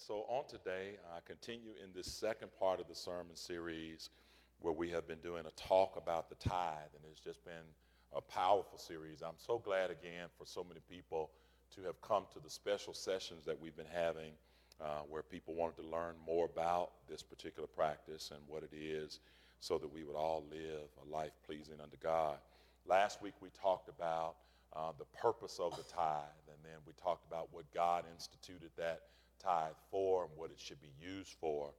so on today, I continue in this second part of the sermon series where we have been doing a talk about the tithe, and it's just been a powerful series. I'm so glad again for so many people to have come to the special sessions that we've been having uh, where people wanted to learn more about this particular practice and what it is so that we would all live a life pleasing unto God. Last week we talked about uh, the purpose of the tithe, and then we talked about what God instituted that tithe for and what it should be used for.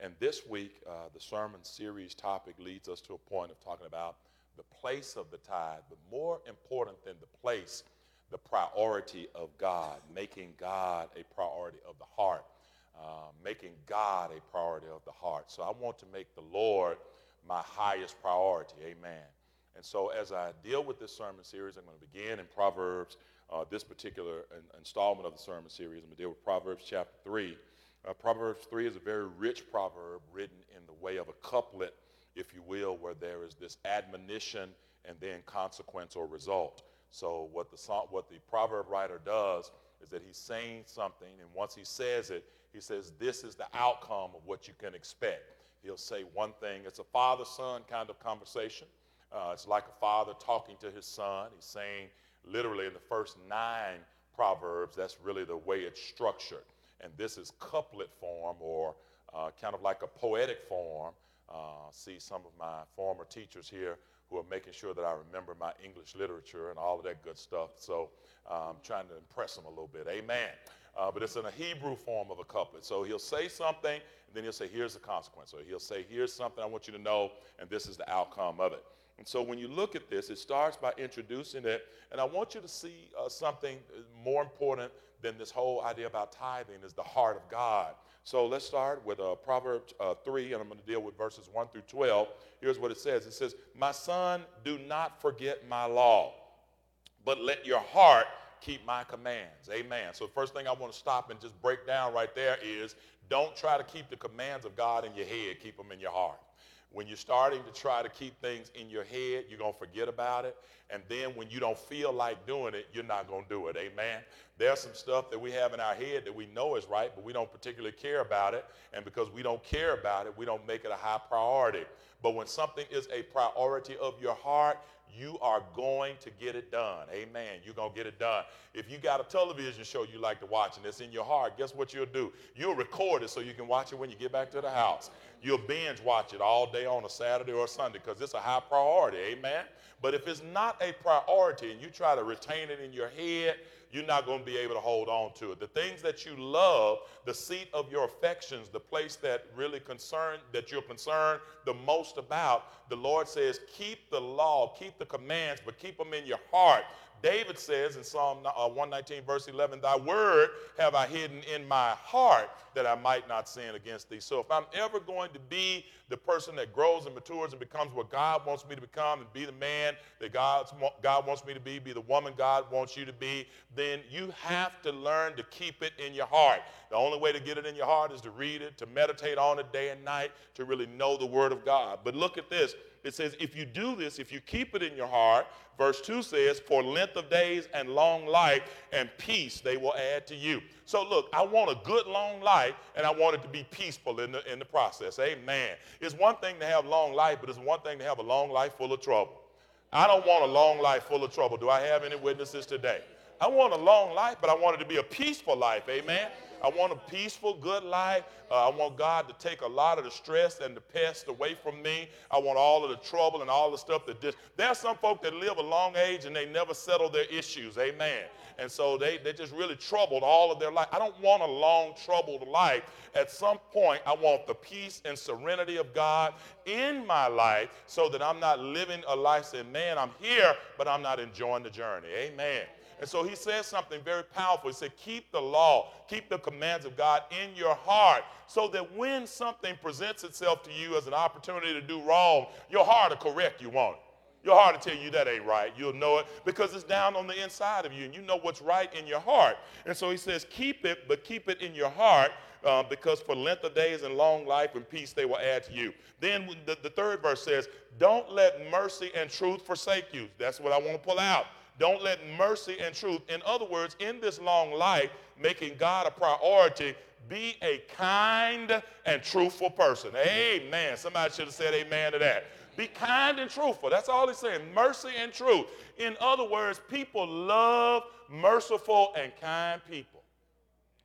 And this week, uh, the sermon series topic leads us to a point of talking about the place of the tithe, but more important than the place, the priority of God, making God a priority of the heart, uh, making God a priority of the heart. So I want to make the Lord my highest priority. Amen. And so as I deal with this sermon series, I'm going to begin in Proverbs uh, this particular installment of the sermon series. I'm going to deal with Proverbs chapter 3. Uh, Proverbs 3 is a very rich proverb written in the way of a couplet, if you will, where there is this admonition and then consequence or result. So what the, what the proverb writer does is that he's saying something, and once he says it, he says, this is the outcome of what you can expect. He'll say one thing. It's a father-son kind of conversation. Uh, it's like a father talking to his son. He's saying, literally in the first nine Proverbs, that's really the way it's structured. And this is couplet form or uh, kind of like a poetic form. Uh, see some of my former teachers here who are making sure that I remember my English literature and all of that good stuff. So uh, I'm trying to impress them a little bit. Amen. Uh, but it's in a Hebrew form of a couplet. So he'll say something, and then he'll say, here's the consequence. Or he'll say, here's something I want you to know, and this is the outcome of it. And so when you look at this, it starts by introducing it. And I want you to see uh, something more important than this whole idea about tithing is the heart of God. So let's start with uh, Proverbs uh, 3, and I'm going to deal with verses 1 through 12. Here's what it says It says, My son, do not forget my law, but let your heart keep my commands. Amen. So the first thing I want to stop and just break down right there is don't try to keep the commands of God in your head, keep them in your heart. When you're starting to try to keep things in your head, you're going to forget about it. And then when you don't feel like doing it, you're not going to do it. Amen. There's some stuff that we have in our head that we know is right, but we don't particularly care about it. And because we don't care about it, we don't make it a high priority. But when something is a priority of your heart, you are going to get it done. Amen. You're going to get it done. If you got a television show you like to watch and it's in your heart, guess what you'll do? You'll record it so you can watch it when you get back to the house. You'll binge watch it all day on a Saturday or a Sunday because it's a high priority. Amen. But if it's not a priority and you try to retain it in your head, you're not going to be able to hold on to it. The things that you love, the seat of your affections, the place that really concern that you're concerned the most about, the Lord says, keep the law, keep the commands, but keep them in your heart David says in Psalm uh, 119, verse 11, Thy word have I hidden in my heart that I might not sin against thee. So if I'm ever going to be the person that grows and matures and becomes what God wants me to become and be the man that God's, God wants me to be, be the woman God wants you to be, then you have to learn to keep it in your heart. The only way to get it in your heart is to read it, to meditate on it day and night, to really know the word of God. But look at this. It says, if you do this, if you keep it in your heart, verse 2 says, for length of days and long life and peace they will add to you. So look, I want a good long life and I want it to be peaceful in the, in the process. Amen. It's one thing to have long life, but it's one thing to have a long life full of trouble. I don't want a long life full of trouble. Do I have any witnesses today? I want a long life, but I want it to be a peaceful life. Amen. I want a peaceful, good life. Uh, I want God to take a lot of the stress and the pest away from me. I want all of the trouble and all the stuff that just. There are some folk that live a long age and they never settle their issues. Amen. And so they, they just really troubled all of their life. I don't want a long, troubled life. At some point, I want the peace and serenity of God in my life so that I'm not living a life saying, man, I'm here, but I'm not enjoying the journey. Amen. And so he says something very powerful. He said, Keep the law, keep the commands of God in your heart, so that when something presents itself to you as an opportunity to do wrong, your heart will correct you, won't it? Your heart will tell you that ain't right. You'll know it because it's down on the inside of you, and you know what's right in your heart. And so he says, Keep it, but keep it in your heart. Uh, because for length of days and long life and peace they will add to you. Then the, the third verse says, Don't let mercy and truth forsake you. That's what I want to pull out. Don't let mercy and truth, in other words, in this long life, making God a priority, be a kind and truthful person. Amen. Somebody should have said amen to that. Be kind and truthful. That's all he's saying. Mercy and truth. In other words, people love merciful and kind people.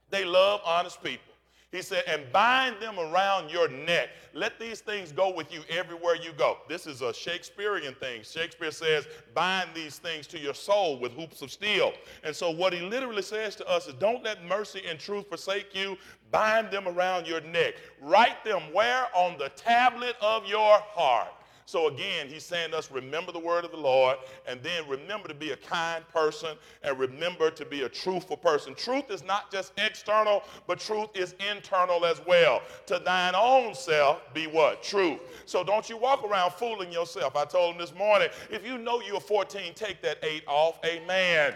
They love honest people. He said, and bind them around your neck. Let these things go with you everywhere you go. This is a Shakespearean thing. Shakespeare says, bind these things to your soul with hoops of steel. And so, what he literally says to us is, don't let mercy and truth forsake you. Bind them around your neck. Write them where? On the tablet of your heart. So again, he's saying to us, remember the word of the Lord, and then remember to be a kind person, and remember to be a truthful person. Truth is not just external, but truth is internal as well. To thine own self be what? True. So don't you walk around fooling yourself. I told him this morning, if you know you're 14, take that eight off. Amen.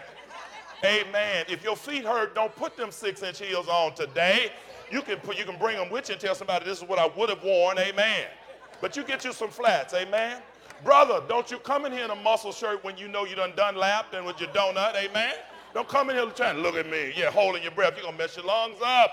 Amen. If your feet hurt, don't put them six inch heels on today. You can, put, you can bring them with you and tell somebody this is what I would have worn. Amen. But you get you some flats, amen? Brother, don't you come in here in a muscle shirt when you know you done done lapped and with your donut, amen? Don't come in here trying to look at me, yeah, holding your breath. You're to mess your lungs up.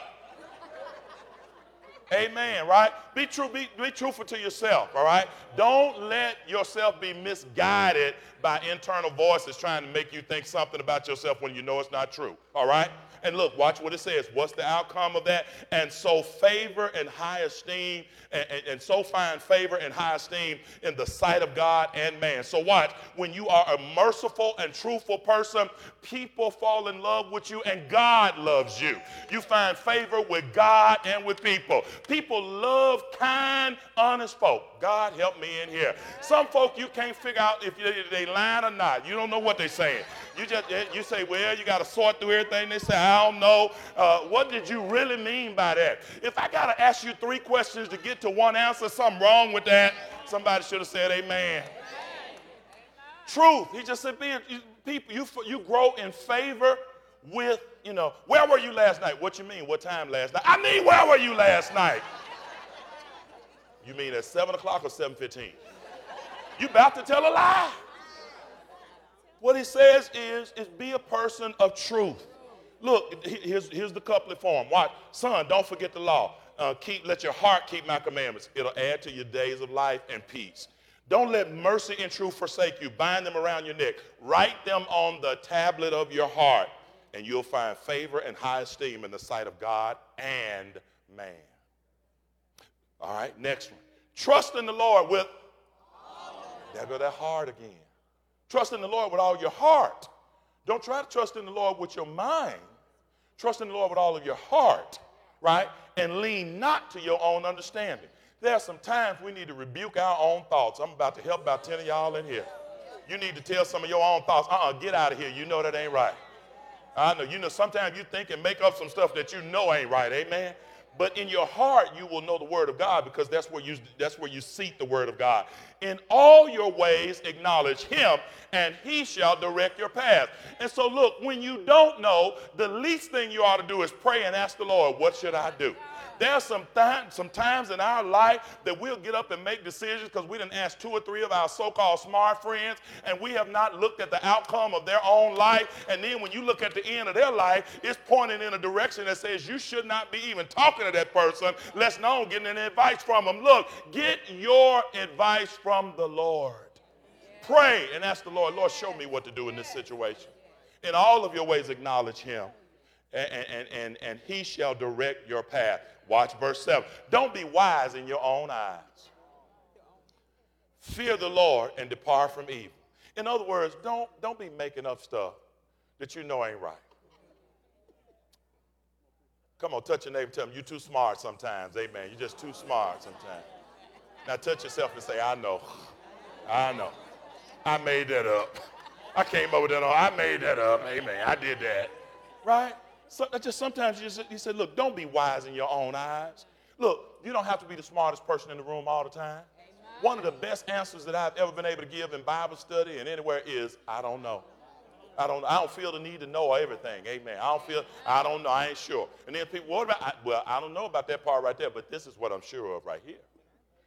Amen, right? Be true, be, be truthful to yourself, all right? Don't let yourself be misguided by internal voices trying to make you think something about yourself when you know it's not true, all right? And look, watch what it says. What's the outcome of that? And so favor and high esteem, and, and, and, so find favor and high esteem in the sight of God and man. So watch, when you are a merciful and truthful person, people fall in love with you and God loves you. You find favor with God and with people. People love kind, honest folk. God help me in here. Some folk you can't figure out if they lying or not. You don't know what they're saying. You just you say, well, you got to sort through everything they say. I don't know. Uh, what did you really mean by that? If I got to ask you three questions to get to one answer, something wrong with that. Somebody should have said, Amen. Amen. Truth. He just said, be people. You you grow in favor with you know. Where were you last night? What you mean? What time last night? I mean, where were you last night? You mean at seven o'clock or seven fifteen? You about to tell a lie. What he says is, is be a person of truth. Look, here's, here's the couplet form. Watch. Son, don't forget the law. Uh, keep, let your heart keep my commandments. It'll add to your days of life and peace. Don't let mercy and truth forsake you. Bind them around your neck. Write them on the tablet of your heart, and you'll find favor and high esteem in the sight of God and man. All right, next one. Trust in the Lord with. There go that heart again. Trust in the Lord with all your heart. Don't try to trust in the Lord with your mind. Trust in the Lord with all of your heart, right? And lean not to your own understanding. There are some times we need to rebuke our own thoughts. I'm about to help about 10 of y'all in here. You need to tell some of your own thoughts, uh-uh, get out of here. You know that ain't right. I know. You know, sometimes you think and make up some stuff that you know ain't right. Amen. But in your heart, you will know the word of God because that's where you that's where you seek the word of God. In all your ways, acknowledge him, and he shall direct your path. And so, look, when you don't know, the least thing you ought to do is pray and ask the Lord, what should I do? There's some, th- some times in our life that we'll get up and make decisions because we didn't ask two or three of our so-called smart friends, and we have not looked at the outcome of their own life. And then when you look at the end of their life, it's pointing in a direction that says you should not be even talking to that person, lest alone getting any advice from them. Look, get your advice from the Lord. Pray and ask the Lord, Lord, show me what to do in this situation. In all of your ways, acknowledge Him, and, and, and, and He shall direct your path. Watch verse 7. Don't be wise in your own eyes. Fear the Lord and depart from evil. In other words, don't, don't be making up stuff that you know ain't right. Come on, touch your neighbor, tell them you're too smart sometimes. Amen. You're just too smart sometimes. Now touch yourself and say, I know. I know. I made that up. I came up with that. I made that up. Amen. I did that. Right? So just sometimes you, just, you said, look, don't be wise in your own eyes. Look, you don't have to be the smartest person in the room all the time. Amen. One of the best answers that I've ever been able to give in Bible study and anywhere is, I don't know. I don't, I don't feel the need to know everything. Amen. I don't feel, I don't know, I ain't sure. And then people, what about, I, well, I don't know about that part right there, but this is what I'm sure of right here.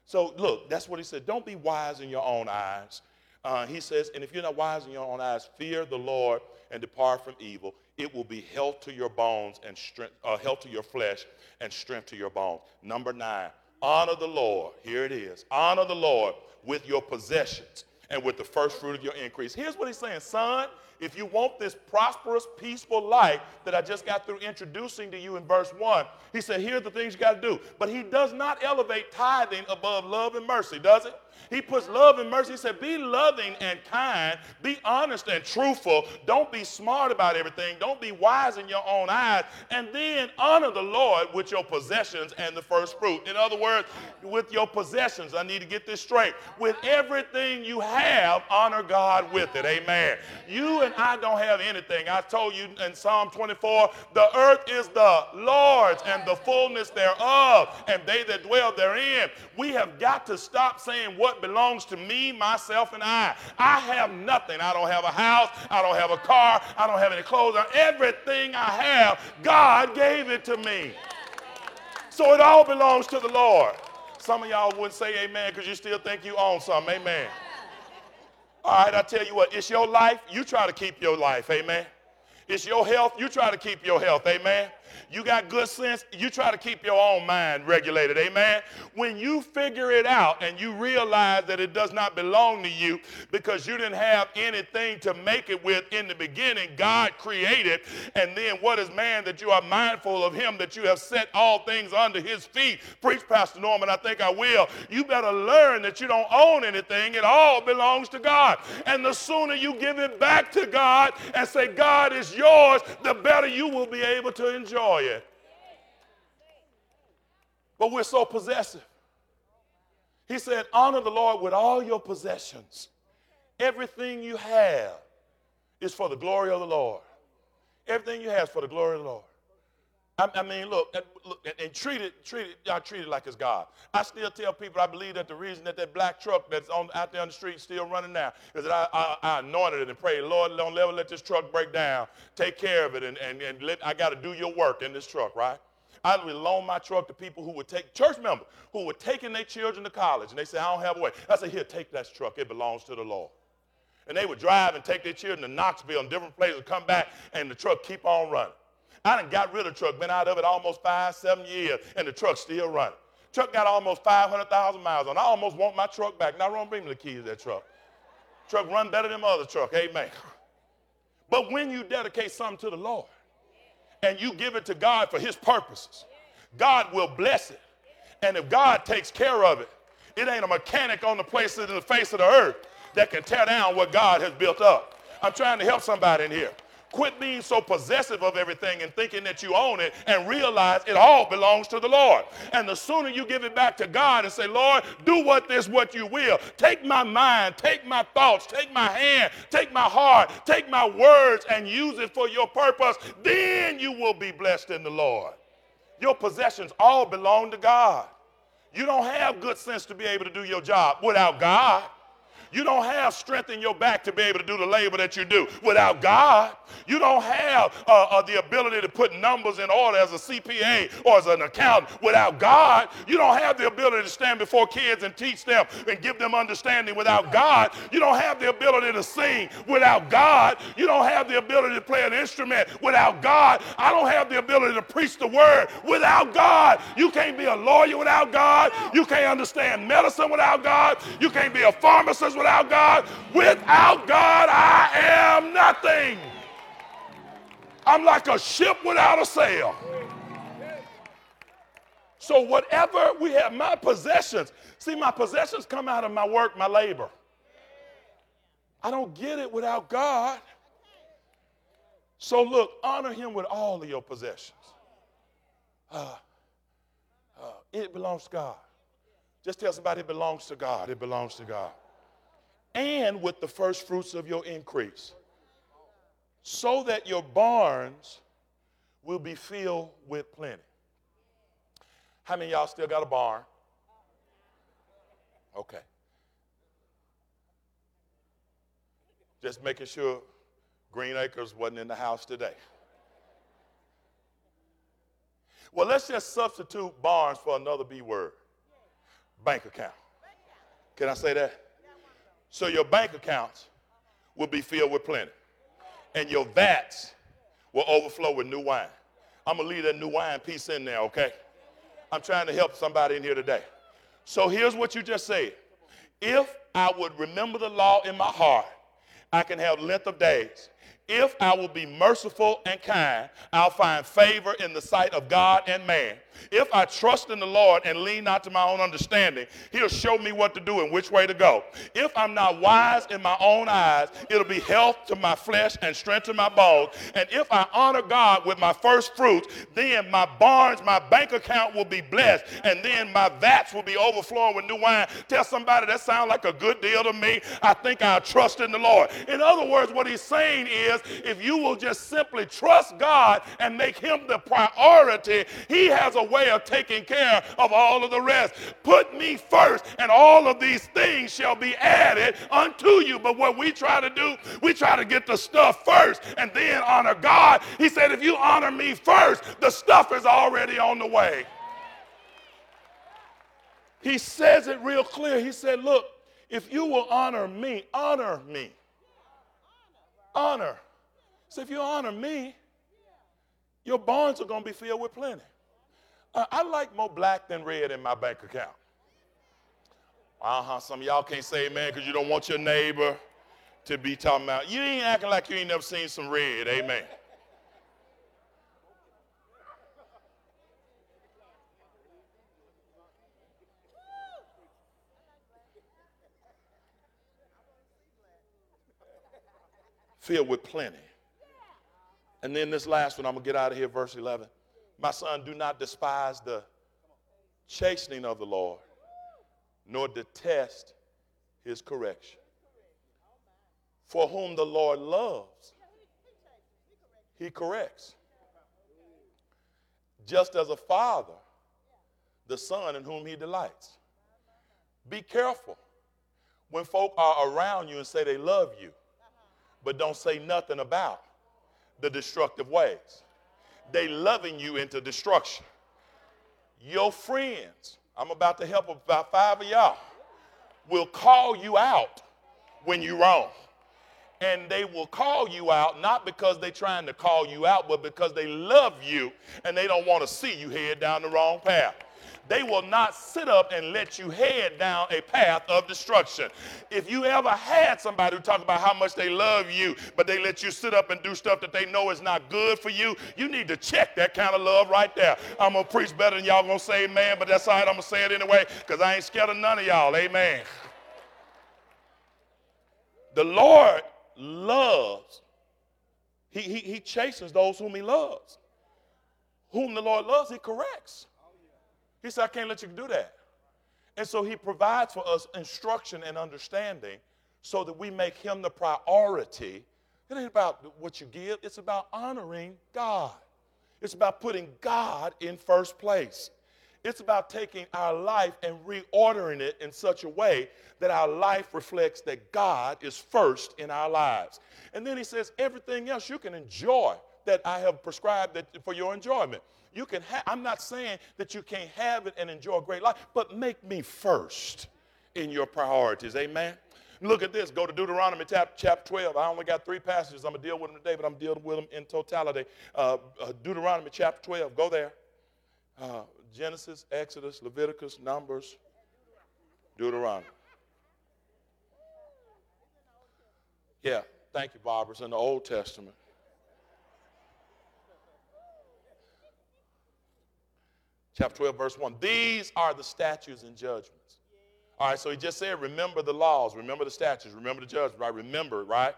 So look, that's what he said. Don't be wise in your own eyes. Uh, he says, and if you're not wise in your own eyes, fear the Lord and depart from evil. It will be health to your bones and strength, uh, health to your flesh and strength to your bones. Number nine, honor the Lord. Here it is. Honor the Lord with your possessions and with the first fruit of your increase. Here's what he's saying, son. If you want this prosperous, peaceful life that I just got through introducing to you in verse 1, he said, Here are the things you got to do. But he does not elevate tithing above love and mercy, does it? He puts love and mercy. He said, Be loving and kind. Be honest and truthful. Don't be smart about everything. Don't be wise in your own eyes. And then honor the Lord with your possessions and the first fruit. In other words, with your possessions, I need to get this straight. With everything you have, honor God with it. Amen. You and I don't have anything. I told you in Psalm 24 the earth is the Lord's and the fullness thereof, and they that dwell therein. We have got to stop saying what belongs to me, myself, and I. I have nothing. I don't have a house. I don't have a car. I don't have any clothes. Everything I have, God gave it to me. So it all belongs to the Lord. Some of y'all wouldn't say amen because you still think you own something. Amen. All right, I tell you what, it's your life. You try to keep your life. Amen. It's your health. You try to keep your health. Amen. You got good sense, you try to keep your own mind regulated. Amen. When you figure it out and you realize that it does not belong to you because you didn't have anything to make it with in the beginning, God created. And then what is man that you are mindful of him, that you have set all things under his feet? Preach, Pastor Norman, I think I will. You better learn that you don't own anything, it all belongs to God. And the sooner you give it back to God and say, God is yours, the better you will be able to enjoy enjoy it. But we're so possessive. He said, Honor the Lord with all your possessions. Everything you have is for the glory of the Lord. Everything you have is for the glory of the Lord. I, I mean, look, look, and treat it, treat it, y'all treat it like it's God. I still tell people I believe that the reason that that black truck that's on out there on the street still running now is that I, I, I anointed it and prayed, Lord, don't ever let this truck break down. Take care of it, and, and, and let, I got to do your work in this truck, right? I would loan my truck to people who would take church members who were taking their children to college, and they say, I don't have a way. I say, here, take that truck. It belongs to the Lord. And they would drive and take their children to Knoxville and different places, and come back, and the truck keep on running. I done got rid of truck, been out of it almost five, seven years, and the truck's still running. Truck got almost 500,000 miles on. I almost want my truck back. Now, wrong, bring me the keys to that truck. Truck run better than my other truck. Amen. But when you dedicate something to the Lord and you give it to God for his purposes, God will bless it. And if God takes care of it, it ain't a mechanic on the place in the face of the earth that can tear down what God has built up. I'm trying to help somebody in here. Quit being so possessive of everything and thinking that you own it and realize it all belongs to the Lord. And the sooner you give it back to God and say, Lord, do what this, what you will. Take my mind, take my thoughts, take my hand, take my heart, take my words and use it for your purpose, then you will be blessed in the Lord. Your possessions all belong to God. You don't have good sense to be able to do your job without God. You don't have strength in your back to be able to do the labor that you do without God. You don't have uh, uh, the ability to put numbers in order as a CPA or as an accountant without God. You don't have the ability to stand before kids and teach them and give them understanding without God. You don't have the ability to sing without God. You don't have the ability to play an instrument without God. I don't have the ability to preach the word without God. You can't be a lawyer without God. You can't understand medicine without God. You can't be a pharmacist without God. Without God, I am nothing. I'm like a ship without a sail. So, whatever we have, my possessions, see, my possessions come out of my work, my labor. I don't get it without God. So, look, honor him with all of your possessions. Uh, uh, it belongs to God. Just tell somebody it belongs to God. It belongs to God and with the first fruits of your increase, so that your barns will be filled with plenty. How many y'all still got a barn? Okay. Just making sure Green Acres wasn't in the house today. Well, let's just substitute barns for another B word bank account. Can I say that? So your bank accounts will be filled with plenty. and your vats will overflow with new wine. I'm going to leave that new wine piece in there, okay? I'm trying to help somebody in here today. So here's what you just said. If I would remember the law in my heart, I can have length of days if I will be merciful and kind, I'll find favor in the sight of God and man. If I trust in the Lord and lean not to my own understanding, He'll show me what to do and which way to go. If I'm not wise in my own eyes, it'll be health to my flesh and strength to my bones. And if I honor God with my first fruits, then my barns, my bank account will be blessed, and then my vats will be overflowing with new wine. Tell somebody that sounds like a good deal to me. I think I'll trust in the Lord. In other words, what he's saying is, if you will just simply trust God and make Him the priority, He has a way of taking care of all of the rest. Put me first, and all of these things shall be added unto you. But what we try to do, we try to get the stuff first and then honor God. He said, if you honor me first, the stuff is already on the way. He says it real clear. He said, Look, if you will honor me, honor me. Honor. So if you honor me, your barns are going to be filled with plenty. Uh, I like more black than red in my bank account. Uh huh. Some of y'all can't say amen because you don't want your neighbor to be talking about, you ain't acting like you ain't never seen some red. Amen. Filled with plenty. And then this last one, I'm going to get out of here, verse 11. My son, do not despise the chastening of the Lord, nor detest his correction. For whom the Lord loves, he corrects. Just as a father, the son in whom he delights. Be careful when folk are around you and say they love you, but don't say nothing about the destructive ways. They loving you into destruction. Your friends, I'm about to help about five of y'all, will call you out when you're wrong. And they will call you out not because they're trying to call you out, but because they love you and they don't want to see you head down the wrong path they will not sit up and let you head down a path of destruction. If you ever had somebody who talk about how much they love you, but they let you sit up and do stuff that they know is not good for you, you need to check that kind of love right there. I'm gonna preach better than y'all gonna say amen, but that's all right, I'm gonna say it anyway, because I ain't scared of none of y'all. Amen. The Lord loves, he, he, he chastens those whom he loves. Whom the Lord loves, he corrects. He said, I can't let you do that. And so he provides for us instruction and understanding so that we make him the priority. It ain't about what you give, it's about honoring God. It's about putting God in first place. It's about taking our life and reordering it in such a way that our life reflects that God is first in our lives. And then he says, everything else you can enjoy that I have prescribed for your enjoyment. You can I'm not saying that you can't have it and enjoy a great life, but make me first in your priorities. Amen. Look at this. Go to Deuteronomy chapter 12. I only got three passages. I'm going to deal with them today, but I'm dealing with them in totality. Uh, uh, Deuteronomy chapter 12. Go there. Uh, Genesis, Exodus, Leviticus, Numbers, Deuteronomy. Yeah, thank you, Barbara. It's in the Old Testament. Chapter 12, verse 1. These are the statutes and judgments. All right, so he just said, remember the laws, remember the statutes, remember the judgments, right? Remember, right?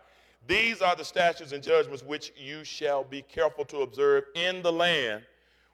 These are the statutes and judgments which you shall be careful to observe in the land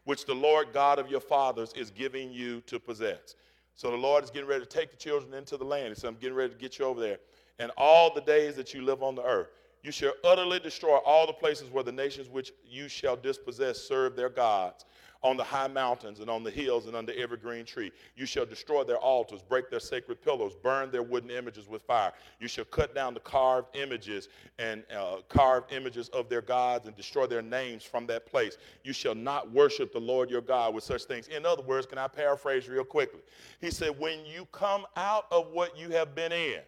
which the Lord God of your fathers is giving you to possess. So the Lord is getting ready to take the children into the land. He said, I'm getting ready to get you over there. And all the days that you live on the earth, you shall utterly destroy all the places where the nations which you shall dispossess serve their gods on the high mountains and on the hills and under every green tree. You shall destroy their altars, break their sacred pillars, burn their wooden images with fire. You shall cut down the carved images and uh, carved images of their gods and destroy their names from that place. You shall not worship the Lord your God with such things. In other words, can I paraphrase real quickly? He said, when you come out of what you have been in,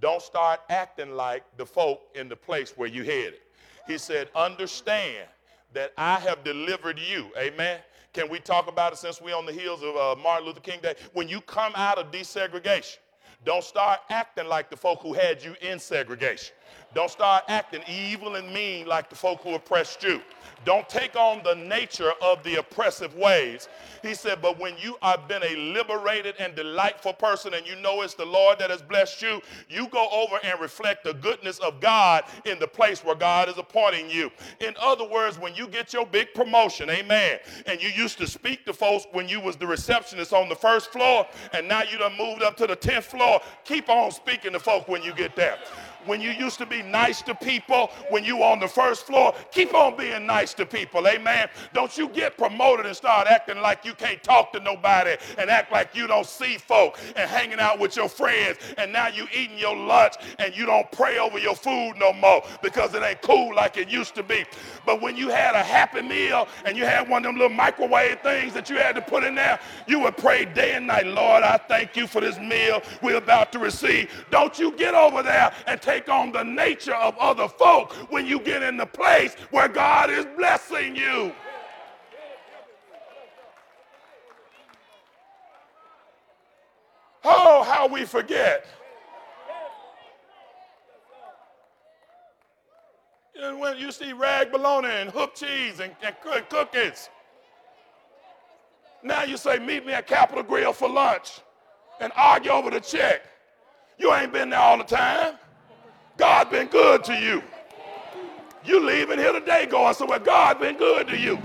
don't start acting like the folk in the place where you headed. He said, Understand that I have delivered you. Amen. Can we talk about it since we're on the heels of uh, Martin Luther King Day? When you come out of desegregation, don't start acting like the folk who had you in segregation. Don't start acting evil and mean like the folk who oppressed you. Don't take on the nature of the oppressive ways. He said, But when you have been a liberated and delightful person and you know it's the Lord that has blessed you, you go over and reflect the goodness of God in the place where God is appointing you. In other words, when you get your big promotion, amen, and you used to speak to folks when you was the receptionist on the first floor, and now you done moved up to the 10th floor, keep on speaking to folk when you get there when you used to be nice to people when you on the first floor, keep on being nice to people. Amen. Don't you get promoted and start acting like you can't talk to nobody and act like you don't see folk and hanging out with your friends and now you eating your lunch and you don't pray over your food no more because it ain't cool like it used to be. But when you had a happy meal and you had one of them little microwave things that you had to put in there, you would pray day and night, Lord, I thank you for this meal we're about to receive. Don't you get over there and take on the nature of other folk when you get in the place where God is blessing you. Oh, how we forget. And when you see rag bologna and hoop cheese and, and cookies, now you say, meet me at Capital Grille for lunch and argue over the check. You ain't been there all the time. God been good to you. You leaving here today going somewhere. God been good to you.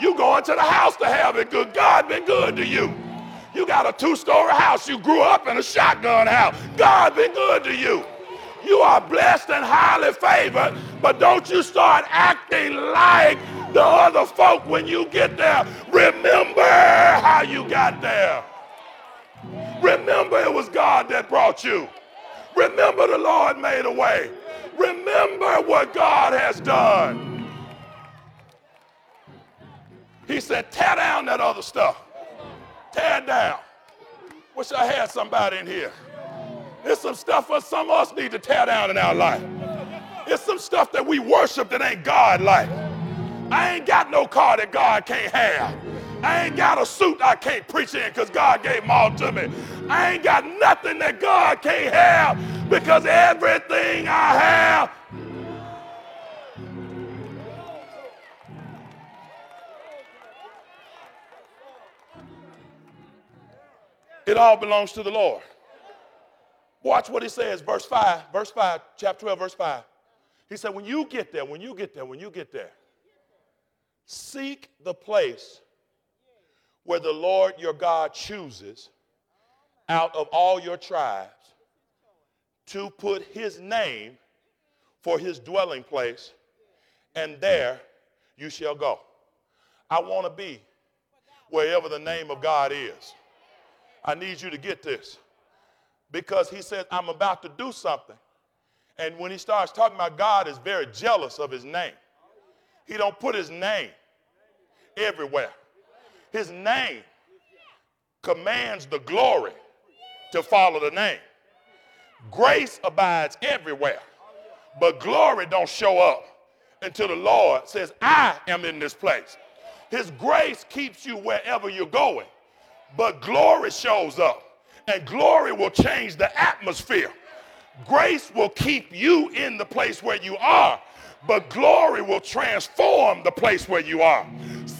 You going to the house to have it good. God been good to you. You got a two-story house. You grew up in a shotgun house. God been good to you. You are blessed and highly favored, but don't you start acting like the other folk when you get there. Remember how you got there. Remember it was God that brought you. Remember the Lord made a way. Remember what God has done. He said, tear down that other stuff. Tear down. Wish I had somebody in here. There's some stuff that some of us need to tear down in our life. It's some stuff that we worship that ain't God like. I ain't got no car that God can't have. I ain't got a suit I can't preach in because God gave them all to me. I ain't got nothing that God can't have because everything I have. It all belongs to the Lord. Watch what he says, verse 5, verse 5, chapter 12, verse 5. He said, When you get there, when you get there, when you get there, seek the place where the Lord your God chooses out of all your tribes to put his name for his dwelling place, and there you shall go. I want to be wherever the name of God is. I need you to get this because he says, I'm about to do something. And when he starts talking about God is very jealous of his name. He don't put his name everywhere. His name commands the glory to follow the name. Grace abides everywhere, but glory don't show up until the Lord says, I am in this place. His grace keeps you wherever you're going, but glory shows up, and glory will change the atmosphere. Grace will keep you in the place where you are, but glory will transform the place where you are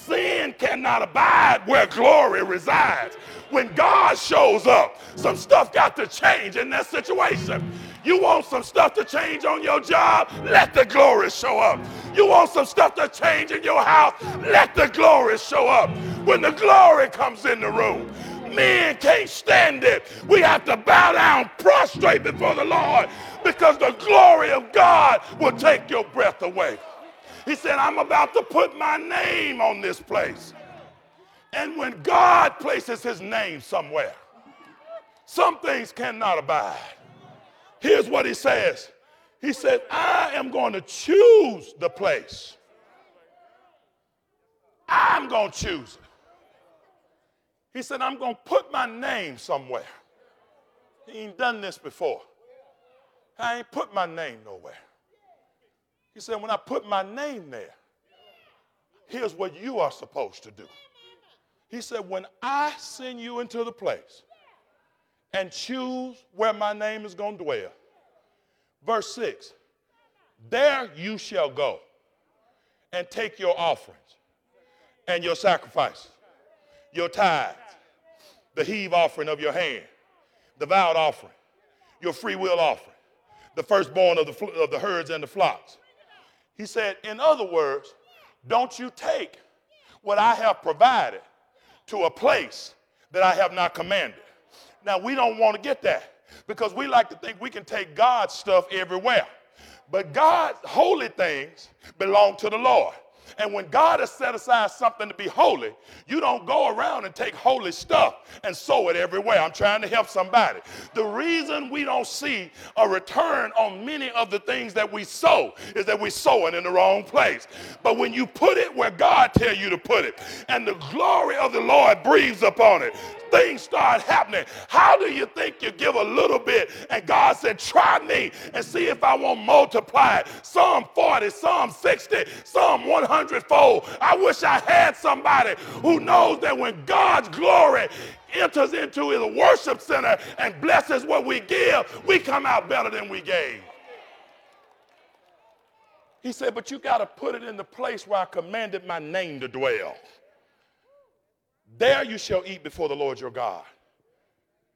sin cannot abide where glory resides. When God shows up, some stuff got to change in that situation. You want some stuff to change on your job? Let the glory show up. You want some stuff to change in your house? Let the glory show up. When the glory comes in the room, men can't stand it. We have to bow down, prostrate before the Lord, because the glory of God will take your breath away. He said, I'm about to put my name on this place. And when God places his name somewhere, some things cannot abide. Here's what he says He said, I am going to choose the place. I'm going to choose it. He said, I'm going to put my name somewhere. He ain't done this before. I ain't put my name nowhere. He said, when I put my name there, here's what you are supposed to do. He said, when I send you into the place and choose where my name is going to dwell, verse 6, there you shall go and take your offerings and your sacrifices, your tithes, the heave offering of your hand, the vowed offering, your free will offering, the firstborn of the, of the herds and the flocks. He said, in other words, don't you take what I have provided to a place that I have not commanded. Now, we don't want to get that because we like to think we can take God's stuff everywhere. But God's holy things belong to the Lord. And when God has set aside something to be holy, you don't go around and take holy stuff and sow it everywhere. I'm trying to help somebody. The reason we don't see a return on many of the things that we sow is that we sow it in the wrong place. But when you put it where God tell you to put it, and the glory of the Lord breathes upon it, things start happening. How do you think you give a little bit and God said, try me and see if I won't multiply it? Psalm 40, Psalm 60, Psalm 100 fold. I wish I had somebody who knows that when God's glory enters into his worship center and blesses what we give, we come out better than we gave. He said, but you got to put it in the place where I commanded my name to dwell. There you shall eat before the Lord your God.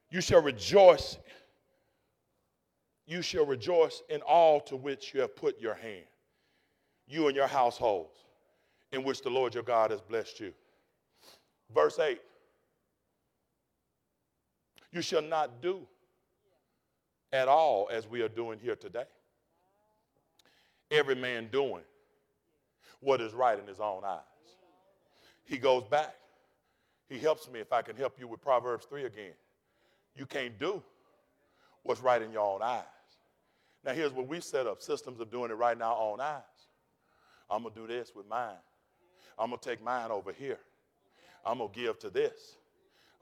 You shall rejoice. You shall rejoice in all to which you have put your hand, you and your households, in which the Lord your God has blessed you. Verse 8 You shall not do at all as we are doing here today. Every man doing what is right in his own eyes. He goes back he helps me if I can help you with Proverbs 3 again. You can't do what's right in your own eyes. Now, here's what we've set up systems of doing it right in our own eyes. I'm going to do this with mine. I'm going to take mine over here. I'm going to give to this.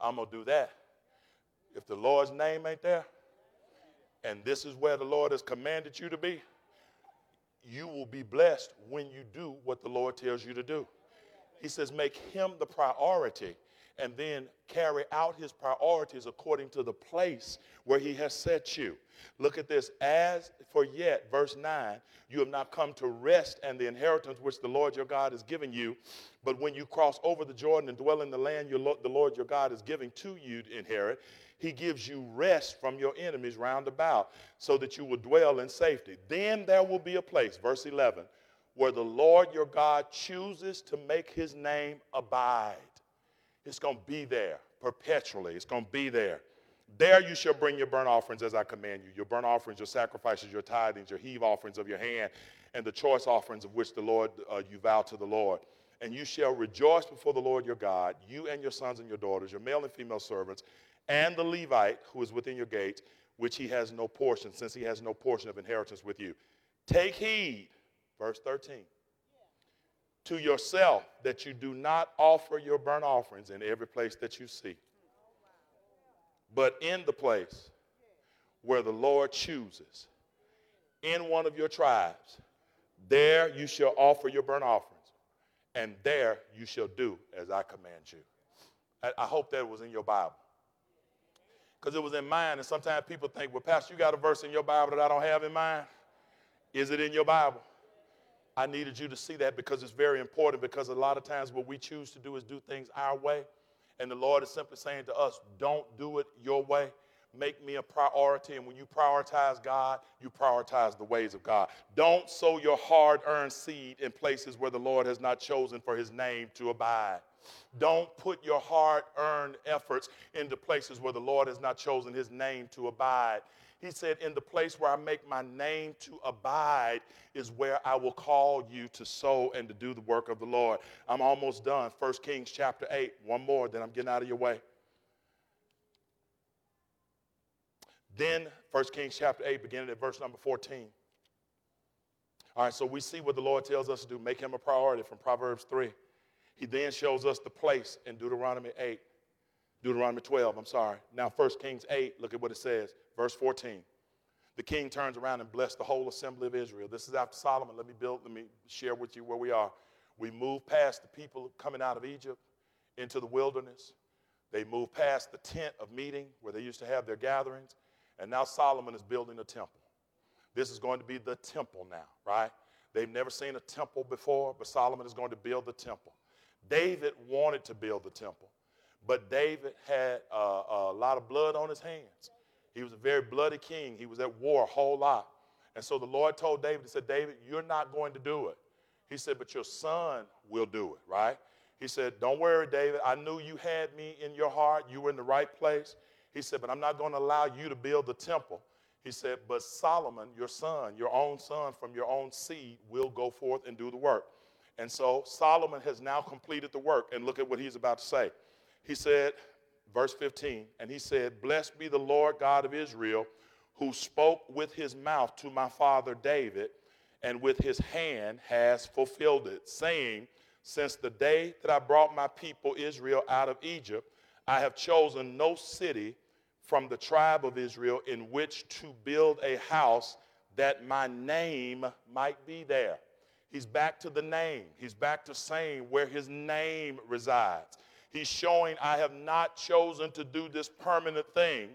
I'm going to do that. If the Lord's name ain't there, and this is where the Lord has commanded you to be, you will be blessed when you do what the Lord tells you to do. He says, make him the priority and then carry out his priorities according to the place where he has set you. Look at this. As for yet, verse 9, you have not come to rest and the inheritance which the Lord your God has given you. But when you cross over the Jordan and dwell in the land the Lord your God is giving to you to inherit, he gives you rest from your enemies round about so that you will dwell in safety. Then there will be a place, verse 11, where the Lord your God chooses to make his name abide. It's going to be there perpetually. It's going to be there. There you shall bring your burnt offerings as I command you your burnt offerings, your sacrifices, your tithings, your heave offerings of your hand, and the choice offerings of which the Lord uh, you vow to the Lord. And you shall rejoice before the Lord your God, you and your sons and your daughters, your male and female servants, and the Levite who is within your gates, which he has no portion, since he has no portion of inheritance with you. Take heed, verse 13 to yourself that you do not offer your burnt offerings in every place that you see, but in the place where the Lord chooses, in one of your tribes, there you shall offer your burnt offerings, and there you shall do as I command you. I, hope that was in your Bible. Because it was in mine, and sometimes people think, well, Pastor, you got a verse in your Bible that I don't have in mine. Is it in your Bible? I needed you to see that because it's very important because a lot of times what we choose to do is do things our way. And the Lord is simply saying to us, don't do it your way. Make me a priority. And when you prioritize God, you prioritize the ways of God. Don't sow your hard earned seed in places where the Lord has not chosen for his name to abide. Don't put your hard earned efforts into places where the Lord has not chosen his name to abide. He said, In the place where I make my name to abide is where I will call you to sow and to do the work of the Lord. I'm almost done. 1 Kings chapter 8. One more, then I'm getting out of your way. Then 1 Kings chapter 8, beginning at verse number 14. All right, so we see what the Lord tells us to do. Make him a priority from Proverbs 3. He then shows us the place in Deuteronomy 8. Deuteronomy 12, I'm sorry. Now 1 Kings 8, look at what it says verse 14. The king turns around and blessed the whole assembly of Israel. This is after Solomon. Let me build, let me share with you where we are. We move past the people coming out of Egypt into the wilderness. They move past the tent of meeting where they used to have their gatherings. And now Solomon is building a temple. This is going to be the temple now, right? They've never seen a temple before, but Solomon is going to build the temple. David wanted to build the temple, but David had uh, a lot of blood on his hands. He was a very bloody king. He was at war a whole lot. And so the Lord told David, He said, David, you're not going to do it. He said, but your son will do it, right? He said, Don't worry, David. I knew you had me in your heart. You were in the right place. He said, But I'm not going to allow you to build the temple. He said, But Solomon, your son, your own son from your own seed, will go forth and do the work. And so Solomon has now completed the work. And look at what he's about to say. He said, verse 15, and he said, Blessed be the Lord God of Israel, who spoke with his mouth to my father David, and with his hand has fulfilled it, saying, Since the day that I brought my people Israel out of Egypt, I have chosen no city from the tribe of Israel in which to build a house that my name might be there. He's back to the name. He's back to saying where his name resides. He's showing I have not chosen to do this permanent thing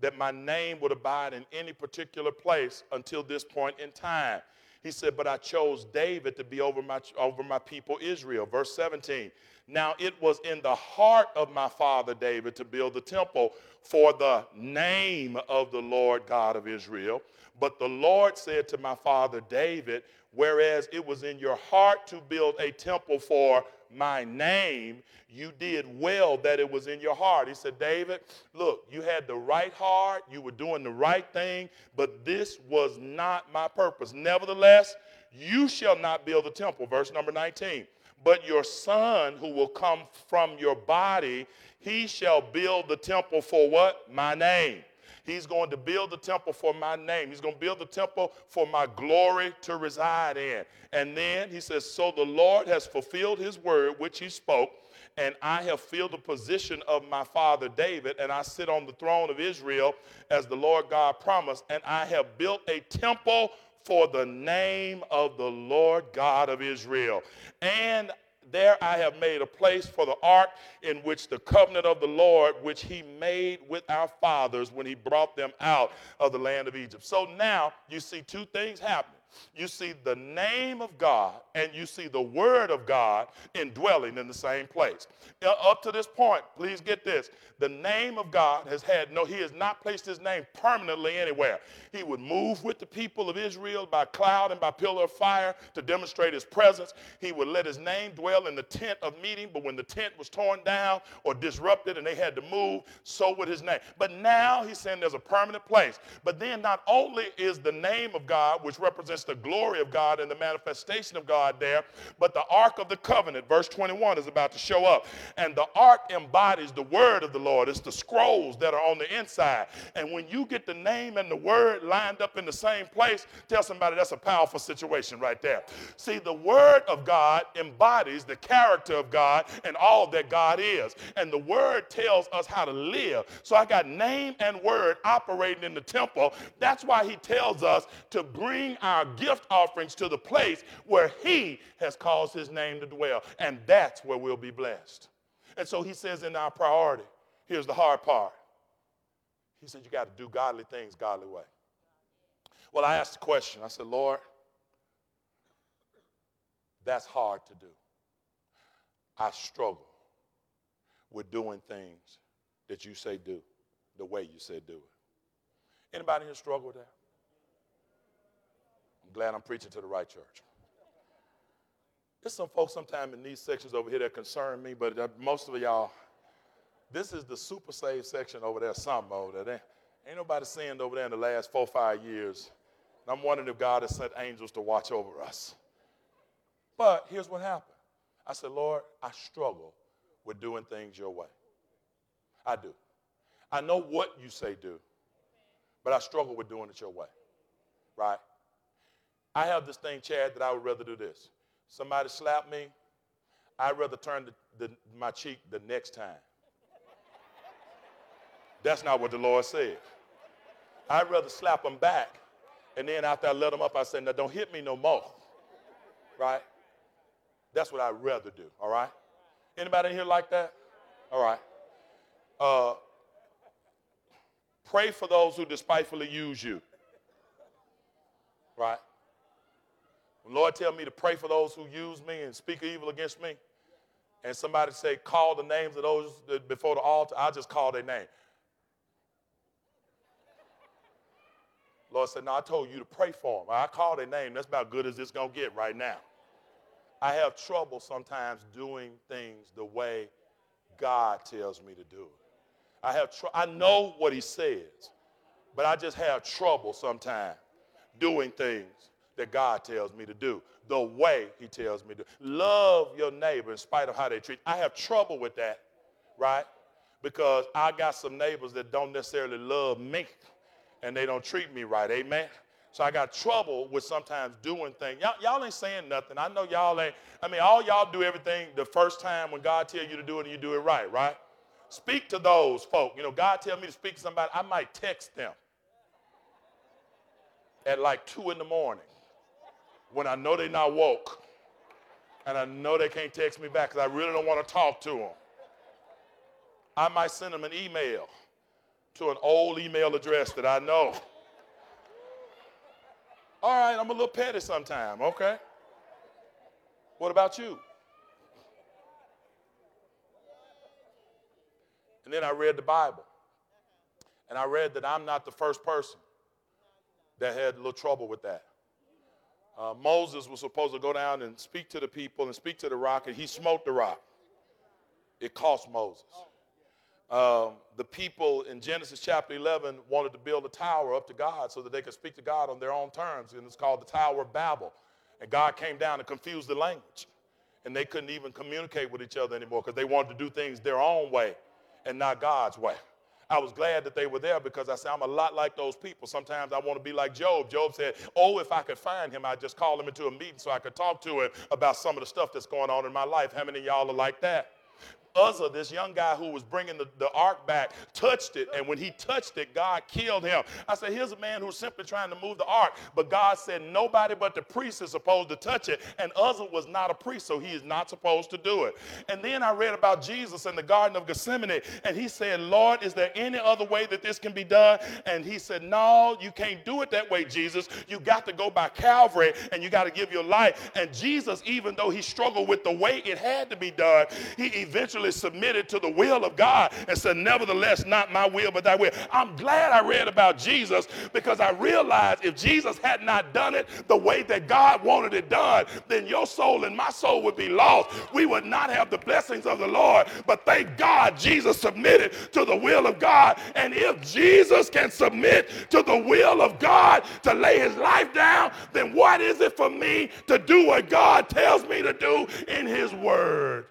that my name would abide in any particular place until this point in time. He said, But I chose David to be over my, over my people Israel. Verse 17. Now it was in the heart of my father David to build the temple for the name of the Lord God of Israel. But the Lord said to my father David, Whereas it was in your heart to build a temple for my name, you did well that it was in your heart. He said, David, look, you had the right heart, you were doing the right thing, but this was not my purpose. Nevertheless, you shall not build the temple. Verse number 19. But your son, who will come from your body, he shall build the temple for what? My name. He's going to build the temple for my name. He's going to build the temple for my glory to reside in. And then he says, So the Lord has fulfilled his word, which he spoke, and I have filled the position of my father David, and I sit on the throne of Israel as the Lord God promised, and I have built a temple for the name of the Lord God of Israel. And there I have made a place for the ark in which the covenant of the Lord, which he made with our fathers when he brought them out of the land of Egypt. So now you see two things happening you see the name of God and you see the word of God indwelling in the same place. Uh, up to this point, please get this. The name of God has had no, he has not placed his name permanently anywhere. He would move with the people of Israel by cloud and by pillar of fire to demonstrate his presence. He would let his name dwell in the tent of meeting, but when the tent was torn down or disrupted and they had to move, so would his name. But now he's saying there's a permanent place. But then not only is the name of God, which represents the glory of God and the manifestation of God there. But the Ark of the Covenant, verse 21, is about to show up. And the Ark embodies the word of the Lord. It's the scrolls that are on the inside. And when you get the name and the word lined up in the same place, tell somebody that's a powerful situation right there. See, the word of God embodies the character of God and all that God is. And the word tells us how to live. So I got name and word operating in the temple. That's why he tells us to bring our gift offerings to the place where He has caused His name to dwell. And that's where we'll be blessed. And so He says in our priority, here's the hard part. He said, You got to do godly things godly way. Well, I asked the question. I said, Lord, that's hard to do. I struggle with doing things that you say do the way you said do it. Anybody here struggle with that? Glad I'm preaching to the right church. There's some folks sometimes in these sections over here that concern me, but most of y'all, this is the super saved section over there, some over there. Ain't nobody sinned over there in the last four, five years. And I'm wondering if God has sent angels to watch over us. But here's what happened. I said, Lord, I struggle with doing things your way. I do. I know what you say do, but I struggle with doing it your way. Right? I have this thing, Chad, that I would rather do this. Somebody slap me, I'd rather turn the, the, my cheek the next time. That's not what the Lord said. I'd rather slap them back. And then after I let them up, I said, now don't hit me no more. Right? That's what I'd rather do. All right? Anybody in here like that? All right. Uh, pray for those who despitefully use you. Right? When Lord tell me to pray for those who use me and speak evil against me, and somebody say, call the names of those before the altar, I just call their name. Lord said, No, I told you to pray for them. I call their name. That's about as good as it's going to get right now. I have trouble sometimes doing things the way God tells me to do it. I have tr- I know what he says, but I just have trouble sometimes doing things that God tells me to do the way he tells me to. Love your neighbor in spite of how they treat. You. I have trouble with that, right? Because I got some neighbors that don't necessarily love me and they don't treat me right. Amen. So I got trouble with sometimes doing things. Y'all, y'all ain't saying nothing. I know y'all ain't. I mean, all y'all do everything the first time when God tell you to do it and you do it right, right? Speak to those folk. You know, God tell me to speak to somebody. I might text them at like two in the morning when I know they're not woke and I know they can't text me back because I really don't want to talk to them. I might send them an email to an old email address that I know. All right, I'm a little petty sometime, okay? What about you? And then I read the Bible. And I read that I'm not the first person that had a little trouble with that. Uh, Moses was supposed to go down and speak to the people and speak to the rock, and he smote the rock. It cost Moses. Um, the people in Genesis chapter 11 wanted to build a tower up to God so that they could speak to God on their own terms, and it's called the Tower of Babel. And God came down and confused the language, and they couldn't even communicate with each other anymore because they wanted to do things their own way and not God's way. I was glad that they were there because I said, I'm a lot like those people. Sometimes I want to be like Job. Job said, Oh, if I could find him, I'd just call him into a meeting so I could talk to him about some of the stuff that's going on in my life. How many of y'all are like that? Uzzah, this young guy who was bringing the, the ark back, touched it. And when he touched it, God killed him. I said, Here's a man who's simply trying to move the ark. But God said, Nobody but the priest is supposed to touch it. And Uzzah was not a priest, so he is not supposed to do it. And then I read about Jesus in the Garden of Gethsemane. And he said, Lord, is there any other way that this can be done? And he said, No, you can't do it that way, Jesus. You got to go by Calvary and you got to give your life. And Jesus, even though he struggled with the way it had to be done, he eventually submitted to the will of God and said, Nevertheless, not my will, but thy will. I'm glad I read about Jesus because I realized if Jesus had not done it the way that God wanted it done, then your soul and my soul would be lost. We would not have the blessings of the Lord. But thank God Jesus submitted to the will of God. And if Jesus can submit to the will of God to lay his life down, then what is it for me to do what God tells me to do in his word?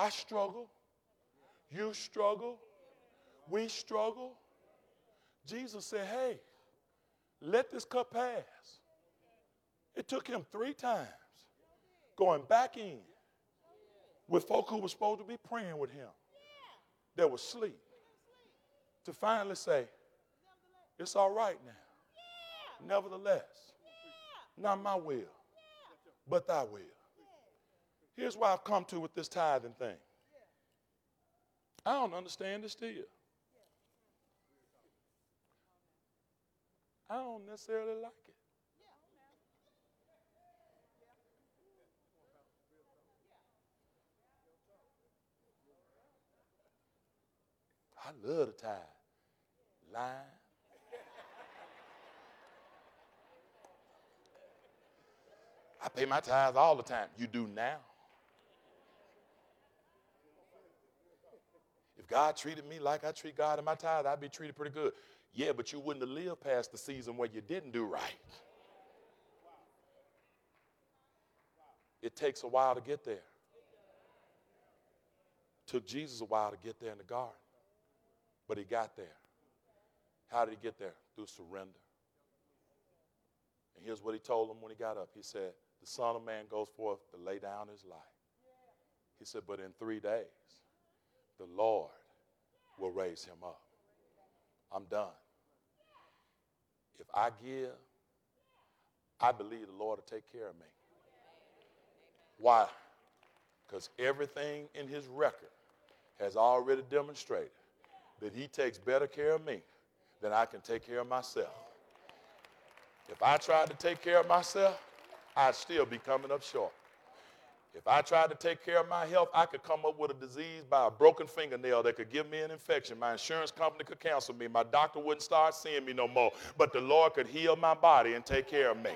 I struggle. You struggle. We struggle. Jesus said, Hey, let this cup pass. It took him three times going back in with folk who were supposed to be praying with him that was asleep to finally say, It's all right now. Nevertheless, not my will, but thy will. Here's why I've come to with this tithing thing. I don't understand it still. I don't necessarily like it. I love the tithe. Line. I pay my tithes all the time. You do now. God treated me like I treat God in my tithe, I'd be treated pretty good. Yeah, but you wouldn't have lived past the season where you didn't do right. It takes a while to get there. Took Jesus a while to get there in the garden, but he got there. How did he get there? Through surrender. And here's what he told them when he got up. He said, The Son of Man goes forth to lay down his life. He said, But in three days, the Lord raise him up. I'm done. If I give, I believe the Lord will take care of me. Why? Because everything in his record has already demonstrated that he takes better care of me than I can take care of myself. If I tried to take care of myself, I'd still be coming up short. If I tried to take care of my health, I could come up with a disease by a broken fingernail that could give me an infection. My insurance company could cancel me. My doctor wouldn't start seeing me no more. But the Lord could heal my body and take care of me.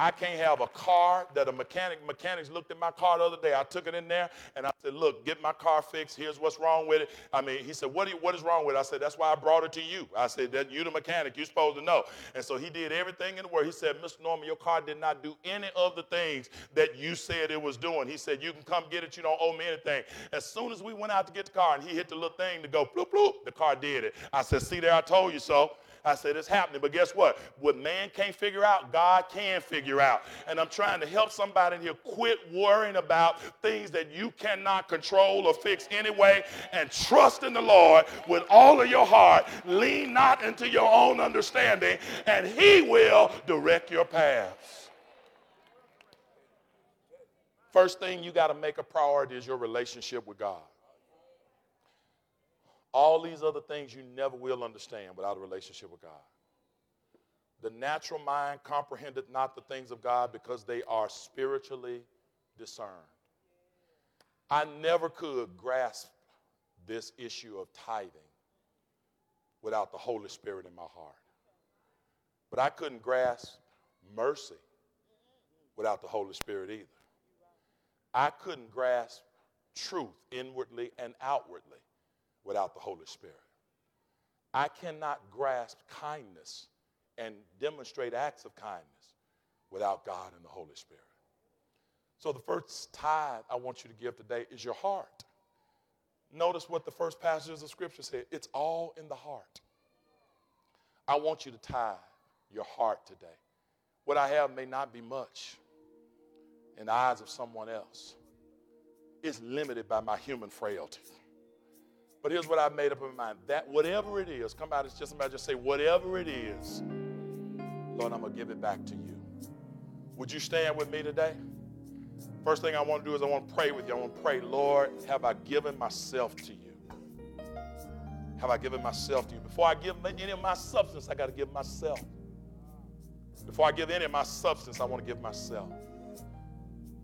I can't have a car that a mechanic, mechanics looked at my car the other day. I took it in there and I said, look, get my car fixed. Here's what's wrong with it. I mean, he said, what, you, what is wrong with it? I said, that's why I brought it to you. I said, that you the mechanic, you're supposed to know. And so he did everything in the world. He said, Mr. Norman, your car did not do any of the things that you said it was doing. He said, you can come get it. You don't owe me anything. As soon as we went out to get the car and he hit the little thing to go bloop, bloop, the car did it. I said, see there, I told you so. I said, it's happening. But guess what? What man can't figure out, God can figure out. And I'm trying to help somebody here quit worrying about things that you cannot control or fix anyway and trust in the Lord with all of your heart. Lean not into your own understanding, and He will direct your paths. First thing you got to make a priority is your relationship with God. All these other things you never will understand without a relationship with God. The natural mind comprehendeth not the things of God because they are spiritually discerned. I never could grasp this issue of tithing without the Holy Spirit in my heart. But I couldn't grasp mercy without the Holy Spirit either. I couldn't grasp truth inwardly and outwardly without the Holy Spirit. I cannot grasp kindness and demonstrate acts of kindness without God and the Holy Spirit. So, the first tithe I want you to give today is your heart. Notice what the first passages of Scripture said it's all in the heart. I want you to tithe your heart today. What I have may not be much in the eyes of someone else, it's limited by my human frailty. But here's what I've made up in my mind. That whatever it is, come out, it's just about just say, whatever it is, Lord, I'm gonna give it back to you. Would you stand with me today? First thing I want to do is I want to pray with you. I want to pray, Lord, have I given myself to you? Have I given myself to you? Before I give any of my substance, I got to give myself. Before I give any of my substance, I want to give myself.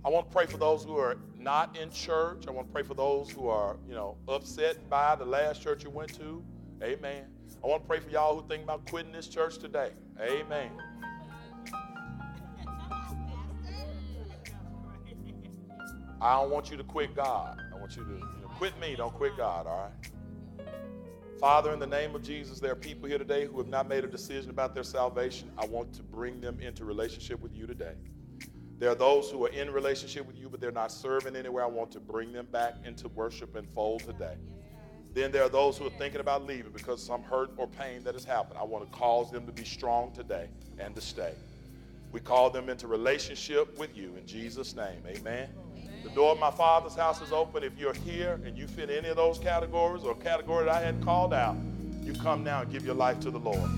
I want to pray for those who are not in church. I want to pray for those who are, you know, upset by the last church you went to. Amen. I want to pray for y'all who think about quitting this church today. Amen. I don't want you to quit God. I want you to you know, quit me, don't quit God, all right? Father, in the name of Jesus, there are people here today who have not made a decision about their salvation. I want to bring them into relationship with you today. There are those who are in relationship with you, but they're not serving anywhere. I want to bring them back into worship and fold today. Then there are those who are thinking about leaving because some hurt or pain that has happened. I want to cause them to be strong today and to stay. We call them into relationship with you in Jesus' name. Amen. The door of my father's house is open. If you're here and you fit any of those categories or category that I had called out, you come now and give your life to the Lord.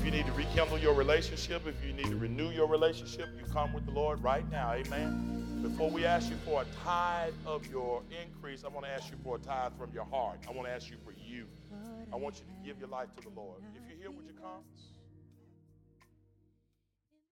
If you need to rekindle your relationship, if you need to renew your relationship, you come with the Lord right now. Amen. Before we ask you for a tithe of your increase, I want to ask you for a tithe from your heart. I want to ask you for you. I want you to give your life to the Lord. If you're here, would you come?